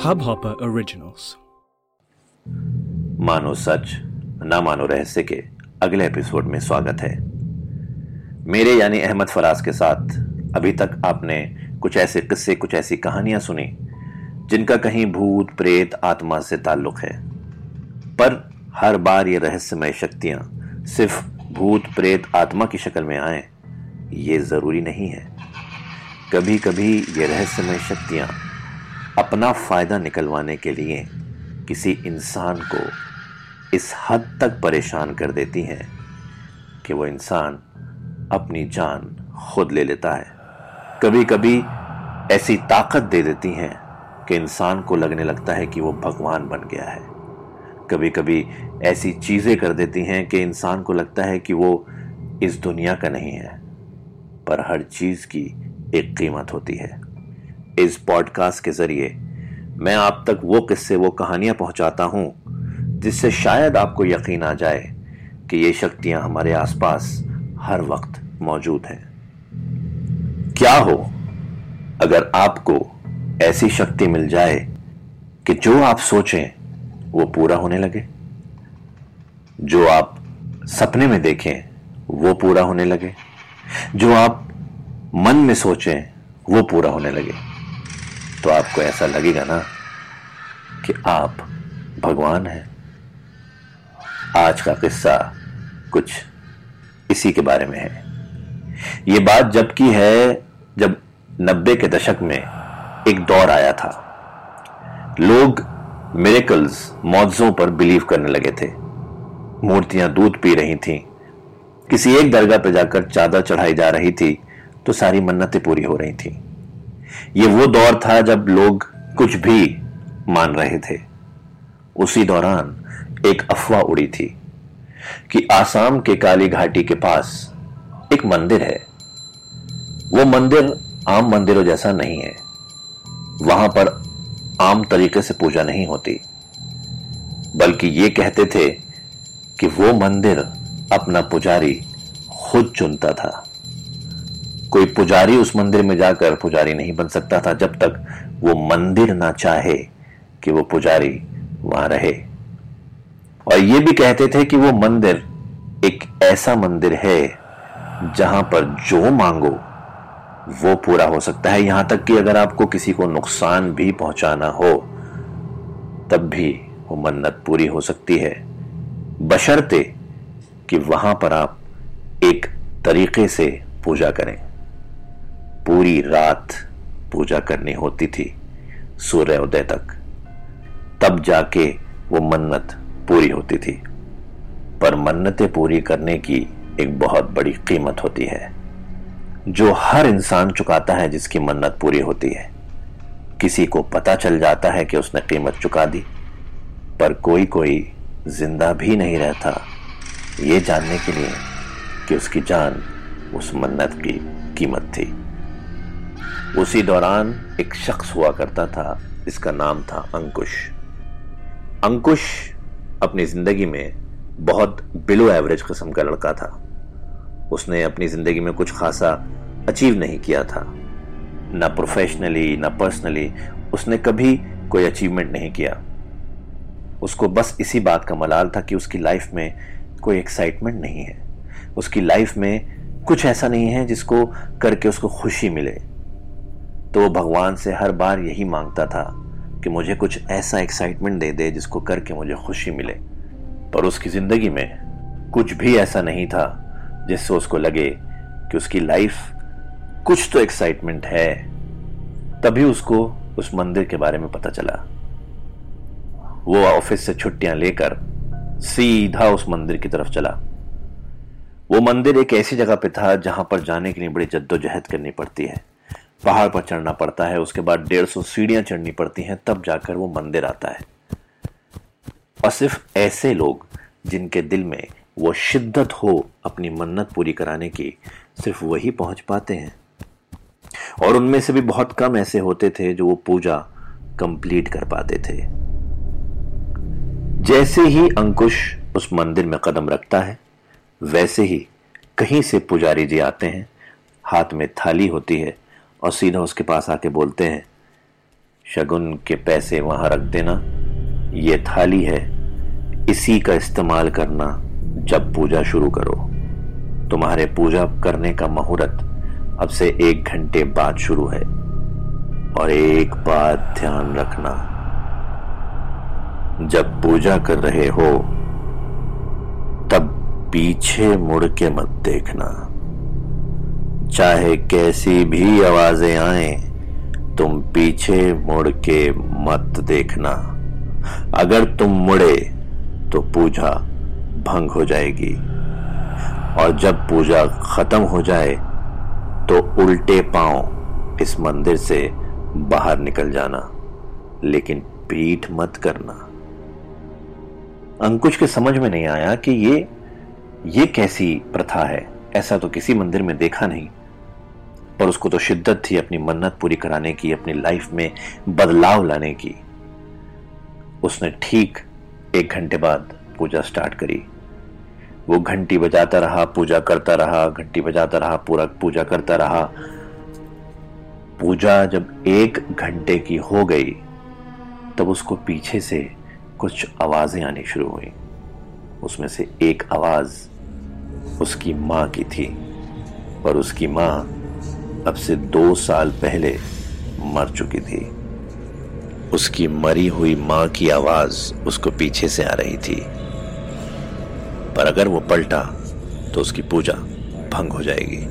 Hubhopper Originals. मानो सच, ना मानो रहस्य के अगले एपिसोड में स्वागत है। मेरे यानी अहमद फराज के साथ अभी तक आपने कुछ ऐसे किस्से, कुछ ऐसी कहानियाँ सुनी, जिनका कहीं भूत, प्रेत, आत्मा से ताल्लुक है। पर हर बार ये रहस्यमय शक्तियाँ सिर्फ़ भूत, प्रेत, आत्मा की शक्ल में आए, ये ज़रूरी नहीं है। कभी कभी ये रहस्यमय शक्तियाँ अपना फ़ायदा निकलवाने के लिए किसी इंसान को इस हद तक परेशान कर देती हैं कि वो इंसान अपनी जान खुद ले लेता है। कभी कभी ऐसी ताकत दे देती हैं कि इंसान को लगने लगता है कि वो भगवान बन गया है। कभी कभी ऐसी चीज़ें कर देती हैं कि इंसान को लगता है कि वो इस दुनिया का नहीं है, पर हर चीज़ की एक कीमत होती है। इस पॉडकास्ट के ज़रिए, मैं आप तक वो किस्से, वो कहानियाँ पहुंचाता हूँ, जिससे शायद आपको यकीन आ जाए कि ये शक्तियाँ हमारे आसपास हर वक्त मौजूद हैं। क्या हो, अगर आपको ऐसी शक्ति मिल जाए कि जो आप सोचें, वो पूरा होने लगे? जो आप सपने में देखें, वो पूरा होने लगे? जो आप मन में सोचें, वो पूरा होने लगे? तो आपको ऐसा लगेगा ना कि आप भगवान हैं। आज का किस्सा कुछ इसी के बारे में है। ये बात जब की है जब नब्बे के दशक में एक दौर आया था। लोग मेरेकल्स मौजों पर बिलीव करने लगे थे। मूर्तियाँ दूध पी रही थीं। किसी एक दरगाह पर जाकर चादर चढ़ाई जा रही थी तो सारी मन्नतें पूरी हो रही थी। ये वो दौर था जब लोग कुछ भी मान रहे थे। उसी दौरान एक अफवाह उड़ी थी कि आसाम के काली घाटी के पास एक मंदिर है। वो मंदिर आम मंदिरों जैसा नहीं है। वहाँ पर आम तरीके से पूजा नहीं होती। बल्कि ये कहते थे कि वो मंदिर अपना पुजारी खुद चुनता था। कोई पुजारी उस मंदिर में जाकर पुजारी नहीं बन सकता था जब तक वो मंदिर ना चाहे कि वो पुजारी वहाँ रहे। और ये भी कहते थे कि वो मंदिर एक ऐसा मंदिर है जहाँ पर जो मांगो वो पूरा हो सकता है। यहाँ तक कि अगर आपको किसी को नुकसान भी पहुंचाना हो, तब भी वो मन्नत पूरी हो सकती है। बशर्ते कि वहाँ पर आप एक तरीके से पूजा करें। पूरी रात पूजा करनी होती थी सूर्य उदय तक। तब जाके वो मन्नत पूरी होती थी। पर मन्नतें पूरी करने की एक बहुत बड़ी कीमत होती है। जो हर इंसान चुकाता है जिसकी मन्नत पूरी होती है। किसी को पता चल जाता है कि उसने कीमत चुका दी। पर कोई कोई ज़िंदा भी नहीं रहता। ये जानने के लिए कि उसकी जान उस मन्नत की कीमत थी। उसी दौरान एक शख्स हुआ करता था इसका नाम था अंकुश। अंकुश अपनी ज़िंदगी में बहुत बिलो एवरेज किस्म का लड़का था। उसने अपनी ज़िंदगी में कुछ खासा अचीव नहीं किया था। ना प्रोफेशनली ना पर्सनली उसने कभी कोई अचीवमेंट नहीं किया। उसको बस इसी बात का मलाल था कि उसकी लाइफ में कोई एक्साइटमेंट नहीं है। उसकी लाइफ में कुछ ऐसा नहीं है जिसको करके उसको खुशी मिले। तो वो भगवान से हर बार यही माँगता था कि मुझे कुछ ऐसा एक्साइटमेंट दे दे जिसको करके मुझे खुशी मिले। पर उसकी ज़िंदगी में कुछ भी ऐसा नहीं था जिससे उसको लगे कि उसकी लाइफ कुछ तो एक्साइटमेंट है। तभी उसको उस मंदिर के बारे में पता चला। वो ऑफ़िस से छुट्टियाँ लेकर सीधा उस मंदिर की तरफ़ चला। वो मंदिर एक ऐसी जगह पे था जहाँ पर जाने के लिए बड़ी जद्दोजहद करनी पड़ती है। पहाड़ पर चढ़ना पड़ता है, उसके बाद डेढ़ सौ सीढ़ियाँ चढ़नी पड़ती हैं, तब जाकर वो मंदिर आता है। और सिर्फ़ ऐसे लोग जिनके दिल में वो शिद्दत हो अपनी मन्नत पूरी कराने की, सिर्फ़ वही पहुँच पाते हैं। और उनमें से भी बहुत कम ऐसे होते थे जो वो पूजा कंप्लीट कर पाते थे। जैसे ही अंकुश उस मंदिर में कदम रखता है, वैसे ही कहीं से पुजारी जी आते हैं, हाथ में थाली होती है और सीधा उसके पास आके बोलते हैं, शगुन के पैसे वहाँ रख देना। ये थाली है, इसी का इस्तेमाल करना जब पूजा शुरू करो। तुम्हारे पूजा करने का मुहूर्त अब से एक घंटे बाद शुरू है, और एक बात ध्यान रखना। जब पूजा कर रहे हो, तब पीछे मुड़ के मत देखना। चाहे कैसी भी आवाज़ें आए, तुम पीछे मुड़ के मत देखना। अगर तुम मुड़े तो पूजा भंग हो जाएगी। और जब पूजा खत्म हो जाए तो उल्टे पाँव इस मंदिर से बाहर निकल जाना। लेकिन पीठ मत करना। अंकुश के समझ में नहीं आया कि ये ये कैसी प्रथा है। ऐसा तो किसी मंदिर में देखा नहीं। पर उसको तो शिद्दत थी अपनी मन्नत पूरी कराने की, अपनी लाइफ में बदलाव लाने की। उसने ठीक एक घंटे बाद पूजा स्टार्ट करी। वो घंटी बजाता रहा, पूजा करता रहा, घंटी बजाता रहा, पूरा पूजा करता रहा। पूजा जब एक घंटे की हो गई, तब उसको पीछे से कुछ आवाज़ें आनी शुरू हुई। उसमें से एक आवाज़ उसकी माँ की थी और उसकी माँ अब से दो साल पहले मर चुकी थी। उसकी मरी हुई माँ की आवाज़ उसको पीछे से आ रही थी। पर अगर वो पलटा तो उसकी पूजा भंग हो जाएगी।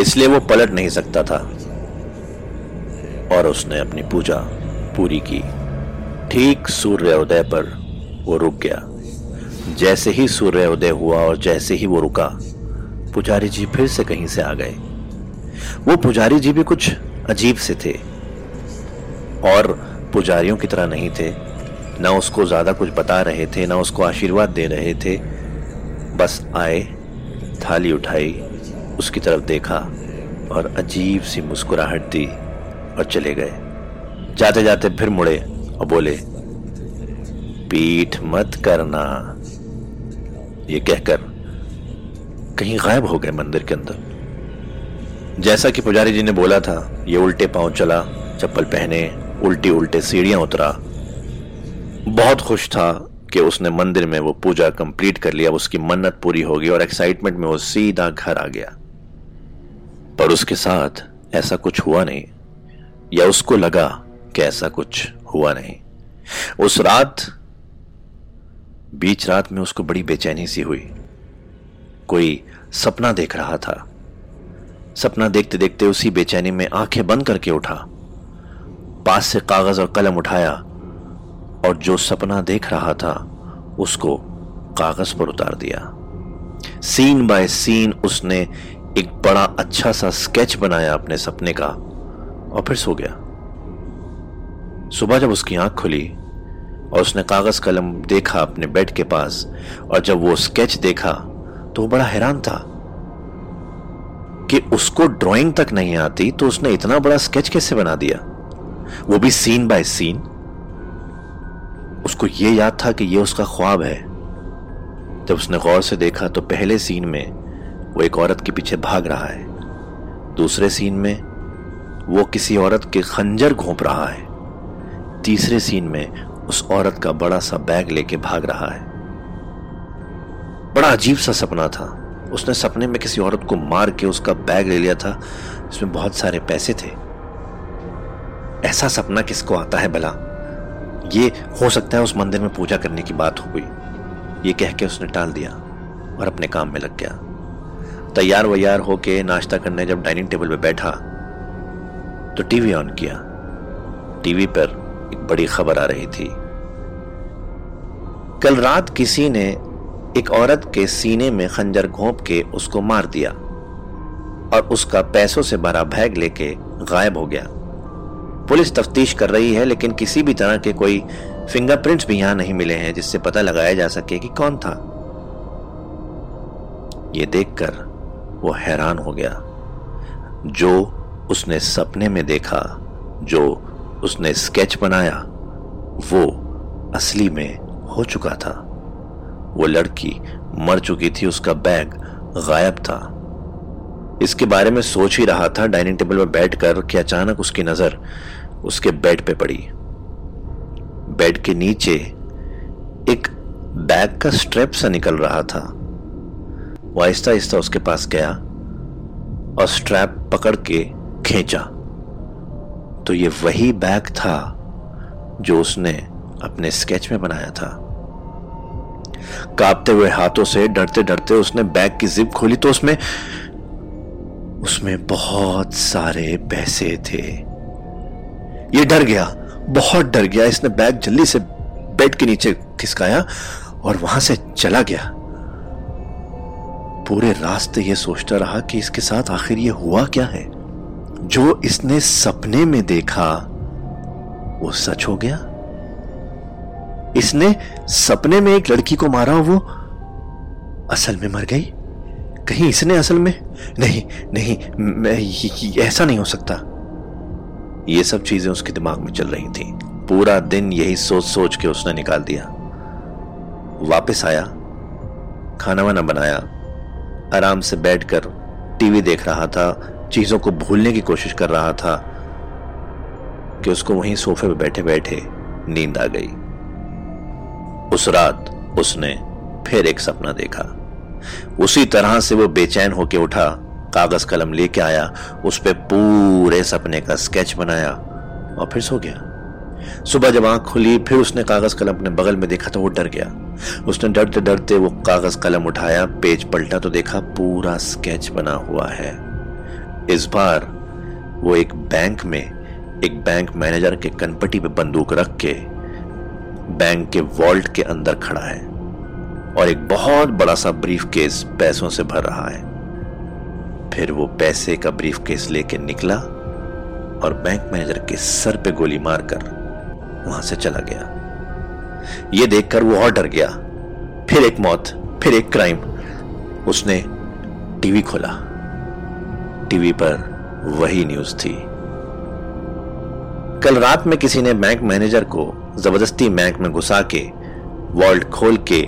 इसलिए वो पलट नहीं सकता था। और उसने अपनी पूजा पूरी की। ठीक सूर्योदय पर वो रुक गया। जैसे ही सूर्योदय हुआ और जैसे ही वो रुका, पुजारी जी फिर से कहीं से आ गए। वो पुजारी जी भी कुछ अजीब से थे और पुजारियों की तरह नहीं थे। ना उसको ज़्यादा कुछ बता रहे थे, ना उसको आशीर्वाद दे रहे थे। बस आए, थाली उठाई, उसकी तरफ़ देखा और अजीब सी मुस्कुराहट दी और चले गए। जाते जाते फिर मुड़े और बोले, पीठ मत करना। ये कहकर कहीं गायब हो गए मंदिर के अंदर। जैसा कि पुजारी जी ने बोला था, ये उल्टे पाँव चला, चप्पल पहने उल्टी उल्टे सीढ़ियाँ उतरा। बहुत खुश था कि उसने मंदिर में वो पूजा कंप्लीट कर लिया उसकी मन्नत पूरी होगी और एक्साइटमेंट में वो सीधा घर आ गया। पर उसके साथ ऐसा कुछ हुआ नहीं, या उसको लगा कि ऐसा कुछ हुआ नहीं। उस रात, बीच रात में उसको बड़ी बेचैनी सी हुई। कोई सपना देख रहा था। सपना देखते देखते उसी बेचैनी में आँखें बंद करके उठा। पास से कागज़ और कलम उठाया और जो सपना देख रहा था, उसको कागज़ पर उतार दिया। सीन बाय सीन उसने एक बड़ा अच्छा सा स्केच बनाया अपने सपने का और फिर सो गया। सुबह जब उसकी आँख खुली और उसने कागज़ कलम देखा अपने बेड के पास और जब वो स्केच देखा तो वो बड़ा हैरान था। कि उसको ड्राइंग तक नहीं आती तो उसने इतना बड़ा स्केच कैसे बना दिया? वो भी सीन बाय सीन उसको यह याद था कि यह उसका ख्वाब है। जब उसने गौर से देखा तो पहले सीन में वो एक औरत के पीछे भाग रहा है। दूसरे सीन में वो किसी औरत के खंजर घोंप रहा है। तीसरे सीन में उस औरत का बड़ा सा बैग लेके भाग रहा है। बड़ा अजीब सा सपना था। उसने सपने में किसी औरत को मार के उसका बैग ले लिया था, जिसमें बहुत सारे पैसे थे। ऐसा सपना किसको आता है भला? ये हो सकता है उस मंदिर में पूजा करने की बात हो गई। ये कह के उसने टाल दिया और अपने काम में लग गया। तैयार वैयार होके नाश्ता करने जब डाइनिंग टेबल पे बैठा तो टीवी ऑन किया। टीवी पर एक बड़ी खबर आ रही थी। कल रात किसी ने एक औरत के सीने में खंजर घोंप के उसको मार दिया और उसका पैसों से भरा बैग लेके गायब हो गया। पुलिस तफ्तीश कर रही है, लेकिन किसी भी तरह के कोई फिंगरप्रिंट्स भी यहाँ नहीं मिले हैं, जिससे पता लगाया जा सके कि कौन था। ये देखकर वो हैरान हो गया। जो उसने सपने में देखा, जो उसने स्केच बनाया, वो असली में हो चुका था। वो लड़की मर चुकी थी, उसका बैग गायब था। इसके बारे में सोच ही रहा था, डाइनिंग टेबल पर बैठकर, कि अचानक उसकी नज़र उसके बेड पे पड़ी। बेड के नीचे एक बैग का स्ट्रेप सा निकल रहा था। वो आहिस्ता आहिस्ता उसके पास गया और स्ट्रैप पकड़ के खींचा। तो ये वही बैग था जो उसने अपने स्केच में बनाया था। कांपते हुए हाथों से डरते डरते उसने बैग की जिप खोली तो उसमें उसमें बहुत सारे पैसे थे। ये डर गया, बहुत डर गया। इसने बैग जल्दी से बेड के नीचे खिसकाया और वहाँ से चला गया। पूरे रास्ते ये सोचता रहा कि इसके साथ आखिर ये हुआ क्या है? जो इसने सपने में देखा, वो सच हो गया? इसने सपने में एक लड़की को मारा, वो असल में मर गई। कहीं इसने असल में? नहीं नहीं, मैं ऐसा नहीं हो सकता। ये सब चीज़ें उसके दिमाग में चल रही थी। पूरा दिन यही सोच सोच के उसने निकाल दिया। वापस आया, खाना वाना बनाया, आराम से बैठकर टीवी देख रहा था, चीज़ों को भूलने की कोशिश कर रहा था कि उसको वहीं सोफे पे बैठे बैठे नींद आ गई। उस रात उसने फिर एक सपना देखा। उसी तरह से वो बेचैन होके उठा, कागज़ कलम लेके आया, उस पर पूरे सपने का स्केच बनाया और फिर सो गया। सुबह जब आँख खुली, फिर उसने कागज़ कलम अपने बगल में देखा तो वो डर गया। उसने डरते डरते वो कागज़ कलम उठाया, पेज पलटा तो देखा पूरा स्केच बना हुआ है। इस बार वो एक बैंक में, एक बैंक मैनेजर के कनपटी पे बंदूक रख के बैंक के वॉल्ट के अंदर खड़ा है और एक बहुत बड़ा सा ब्रीफ केस पैसों से भर रहा है। फिर वो पैसे का ब्रीफ केस लेके निकला और बैंक मैनेजर के सर पे गोली मारकर वहाँ से चला गया। ये देखकर वो और डर गया। फिर एक मौत, फिर एक क्राइम। उसने टीवी खोला। टीवी पर वही न्यूज़ थी। कल रात में किसी ने बैंक मैनेजर को ज़बरदस्ती बैंक में घुसा के वॉल्ट खोल के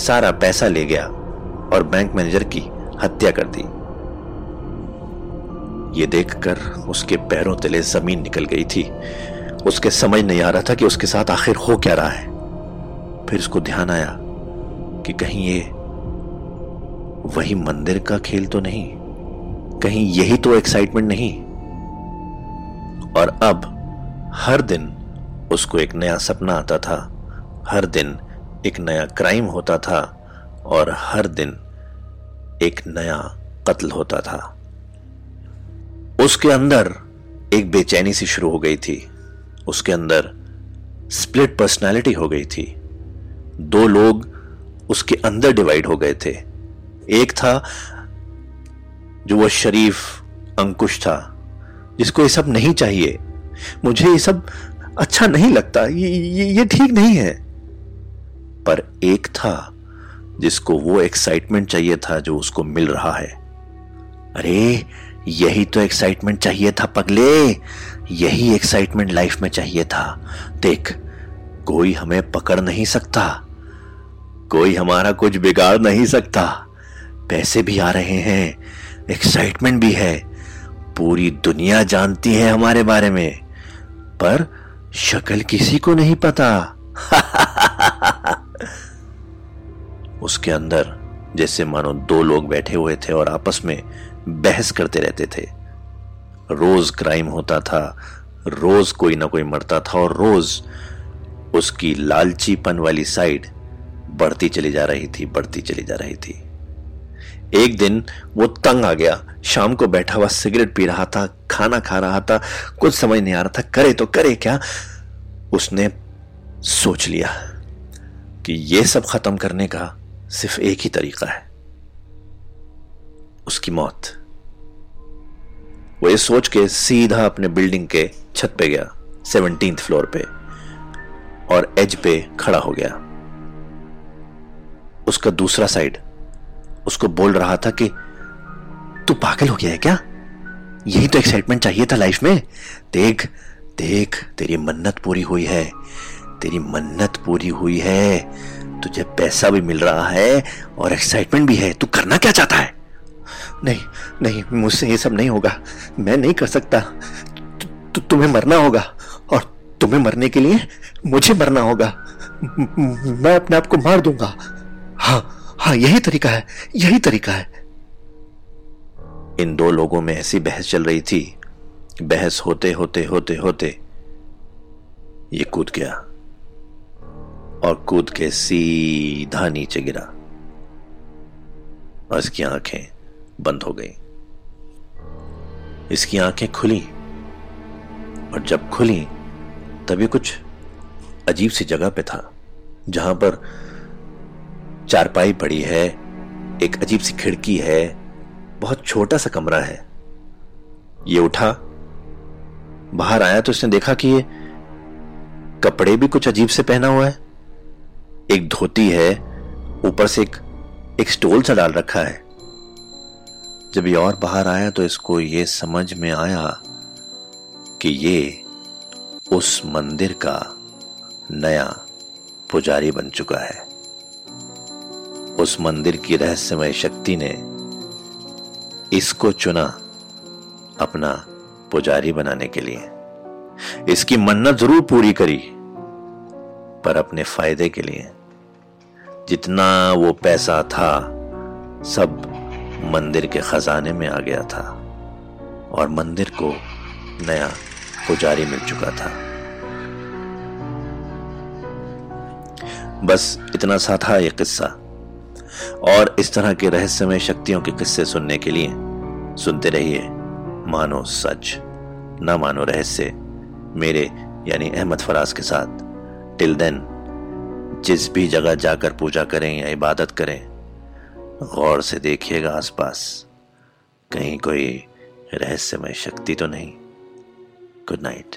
सारा पैसा ले गया और बैंक मैनेजर की हत्या कर दी। ये देखकर उसके पैरों तले ज़मीन निकल गई थी। उसके समझ नहीं आ रहा था कि उसके साथ आखिर हो क्या रहा है। फिर उसको ध्यान आया कि कहीं ये वही मंदिर का खेल तो नहीं, कहीं यही तो एक्साइटमेंट नहीं। और अब हर दिन उसको एक नया सपना आता था। हर दिन एक नया क्राइम होता था और हर दिन एक नया कत्ल होता था। उसके अंदर एक बेचैनी सी शुरू हो गई थी। उसके अंदर स्प्लिट पर्सनालिटी हो गई थी। दो लोग उसके अंदर डिवाइड हो गए थे। एक था जो वो शरीफ, अंकुश था, जिसको ये सब नहीं चाहिए। मुझे ये सब अच्छा नहीं लगता ये ये, ठीक नहीं है। पर एक था जिसको वो एक्साइटमेंट चाहिए था जो उसको मिल रहा है। अरे यही तो एक्साइटमेंट चाहिए था पगले। यही एक्साइटमेंट लाइफ में चाहिए था। देख कोई हमें पकड़ नहीं सकता। कोई हमारा कुछ बिगाड़ नहीं सकता। पैसे भी आ रहे हैं एक्साइटमेंट भी है। पूरी दुनिया जानती है हमारे बारे में। पर शक्ल किसी को नहीं पता। उसके अंदर, जैसे मानो दो लोग बैठे हुए थे और आपस में बहस करते रहते थे। रोज क्राइम होता था, रोज कोई ना कोई मरता था और रोज उसकी लालचीपन वाली साइड बढ़ती चली जा रही थी, बढ़ती चली जा रही थी। एक दिन वो तंग आ गया। शाम को बैठा हुआ सिगरेट पी रहा था, खाना खा रहा था, कुछ समझ नहीं आ रहा था, करे तो करे क्या? उसने सोच लिया कि ये सब खत्म करने का सिर्फ़ एक ही तरीका है। उसकी मौत। वो ये सोच के सीधा अपने बिल्डिंग के छत पे गया, सेवनटीन फ्लोर पे, और एज पे खड़ा हो गया। उसका दूसरा साइड उसको बोल रहा था कि तू पागल हो गया है क्या? यही तो एक्साइटमेंट चाहिए था लाइफ में। देख देख तेरी मन्नत पूरी हुई है। तेरी मन्नत पूरी हुई है। तुझे पैसा भी मिल रहा है और एक्साइटमेंट भी है। तू करना क्या चाहता है? नहीं नहीं मुझसे ये सब नहीं होगा। मैं नहीं कर सकता। तु, तु, तुम्हें मरना होगा। और तुम्हें मरने के लिए मुझे मरना होगा। मैं अपने आप को मार दूँगा। हाँ हाँ यही तरीका है, यही तरीका है। इन दो लोगों में ऐसी बहस चल रही थी। बहस होते होते होते होते ये कूद गया और कूद के सीधा नीचे गिरा और इसकी आँखें बंद हो गई। इसकी आँखें खुली और जब खुली, तभी कुछ अजीब सी जगह पे था, जहाँ पर चारपाई पड़ी है, एक अजीब सी खिड़की है, बहुत छोटा सा कमरा है। ये उठा, बाहर आया तो इसने देखा कि ये कपड़े भी कुछ अजीब से पहना हुआ है। एक धोती है, ऊपर से एक एक स्टोल सा डाल रखा है। जब ये और बाहर आया तो इसको ये समझ में आया कि ये उस मंदिर का नया पुजारी बन चुका है। उस मंदिर की रहस्यमय शक्ति ने इसको चुना अपना पुजारी बनाने के लिए। इसकी मन्नत ज़रूर पूरी करी, पर अपने फ़ायदे के लिए। जितना वो पैसा था, सब मंदिर के खजाने में आ गया था, और मंदिर को नया पुजारी मिल चुका था। बस इतना सा था यह किस्सा। और इस तरह के रहस्यमय शक्तियों के किस्से सुनने के लिए सुनते रहिए, मानो सच। न मानो रहस्य, मेरे यानी अहमद फराज के साथ। टिल देन जिस भी जगह जाकर पूजा करें या इबादत करें, गौर से देखिएगा आसपास, कहीं कोई रहस्यमय शक्ति तो नहीं। Good night